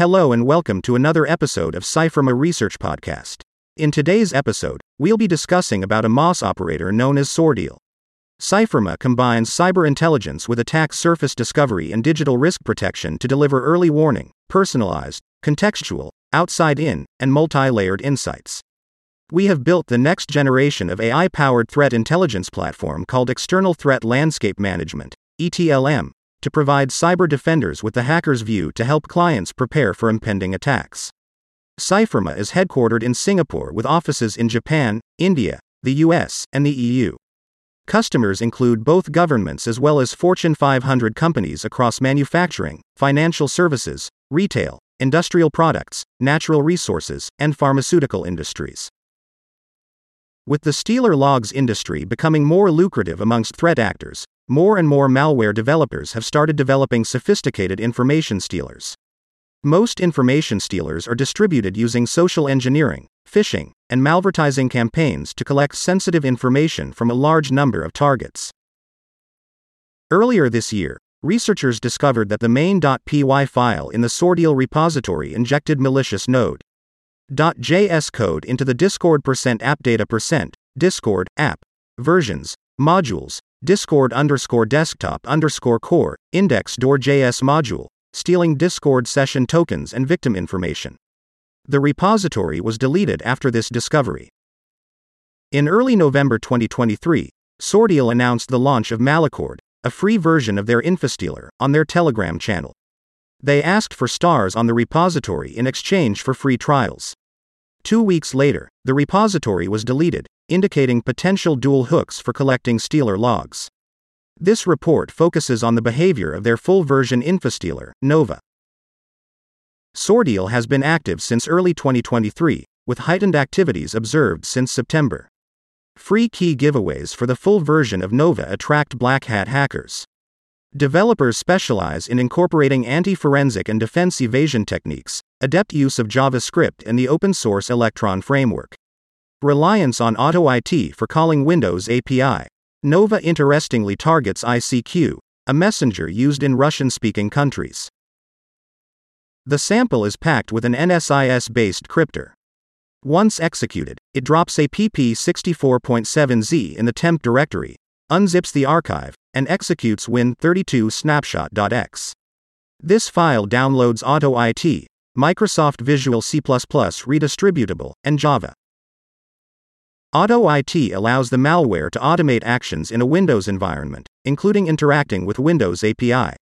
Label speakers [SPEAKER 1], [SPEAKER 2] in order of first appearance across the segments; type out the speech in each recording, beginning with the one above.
[SPEAKER 1] Hello and welcome to another episode of CYFIRMA Research Podcast. In today's episode, we'll be discussing about a MaaS operator known as Sordeal. CYFIRMA combines cyber intelligence with attack surface discovery and digital risk protection to deliver early warning, personalized, contextual, outside in, and multi layered insights. We have built the next generation of AI powered threat intelligence platform called External Threat Landscape Management, ETLM, to provide cyber defenders with the hacker's view to help clients prepare for impending attacks. CYFIRMA is headquartered in Singapore with offices in Japan, India, the US, and the EU. Customers include both governments as well as Fortune 500 companies across manufacturing, financial services, retail, industrial products, natural resources, and pharmaceutical industries. With the Stealer logs industry becoming more lucrative amongst threat actors, more and more malware developers have started developing sophisticated information stealers. Most information stealers are distributed using social engineering, phishing, and malvertising campaigns to collect sensitive information from a large number of targets. Earlier this year, researchers discovered that the main.py file in the Sordeal repository injected malicious node.js code into the Discord app data percent Discord app versions, modules, Discord underscore desktop underscore core, index.js module, stealing Discord session tokens and victim information. The repository was deleted after this discovery. In early November 2023, Sordeal announced the launch of Malicord, a free version of their Infostealer, on their Telegram channel. They asked for stars on the repository in exchange for free trials. Two weeks later, the repository was deleted, indicating potential dual hooks for collecting Stealer logs. This report focuses on the behavior of their full version Infostealer, Nova. Sordeal has been active since early 2023, with heightened activities observed since September. Free key giveaways for the full version of Nova attract black hat hackers. Developers specialize in incorporating anti forensic and defense evasion techniques, adept use of JavaScript and the open source Electron framework. Reliance on AutoIT for calling Windows API. Nova interestingly targets ICQ, a messenger used in Russian speaking countries. The sample is packed with an NSIS based crypter. Once executed, it drops a PP64.7Z in the temp directory, unzips the archive, and executes Win32 snapshot.x. This file downloads AutoIT, Microsoft Visual C++ redistributable, and Java. AutoIT allows the malware to automate actions in a Windows environment, including interacting with Windows API.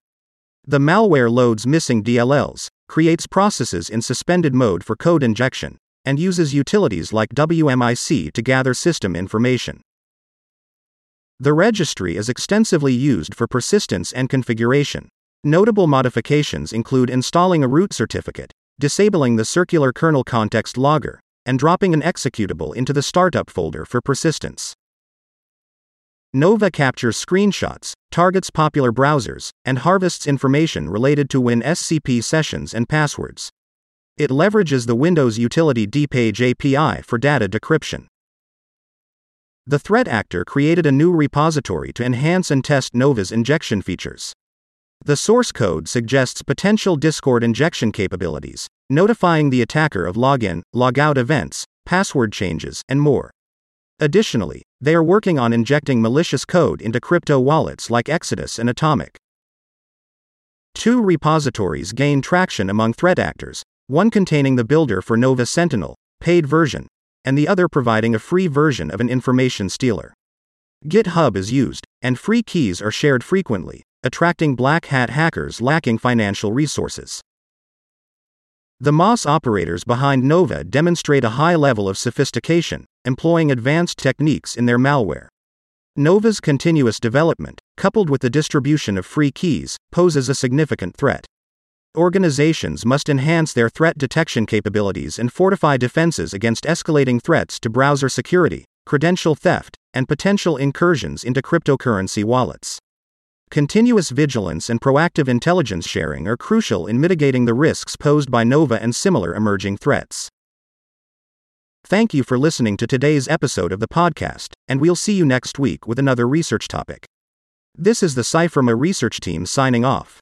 [SPEAKER 1] The malware loads missing DLLs, creates processes in suspended mode for code injection, and uses utilities like WMIC to gather system information. The registry is extensively used for persistence and configuration. Notable modifications include installing a root certificate, disabling the circular kernel context logger, and dropping an executable into the startup folder for persistence. Nova captures screenshots, targets popular browsers, and harvests information related to WinSCP sessions and passwords. It leverages the Windows utility dpage API for data decryption. The threat actor created a new repository to enhance and test Nova's injection features. The source code suggests potential Discord injection capabilities, notifying the attacker of login, logout events, password changes, and more. Additionally, they are working on injecting malicious code into crypto wallets like Exodus and Atomic. Two repositories gain traction among threat actors, one containing the builder for Nova Sentinel, paid version, and the other providing a free version of an information stealer. GitHub is used, and free keys are shared frequently, attracting black hat hackers lacking financial resources. The MaaS operators behind Nova demonstrate a high level of sophistication, employing advanced techniques in their malware. Nova's continuous development, coupled with the distribution of free keys, poses a significant threat organizations must enhance their threat detection capabilities and fortify defenses against escalating threats to browser security, credential theft, and potential incursions into cryptocurrency wallets. Continuous vigilance and proactive intelligence sharing are crucial in mitigating the risks posed by Nova and similar emerging threats. Thank you for listening to today's episode of the podcast, and we'll see you next week with another research topic. This is the CYFIRMA research team signing off.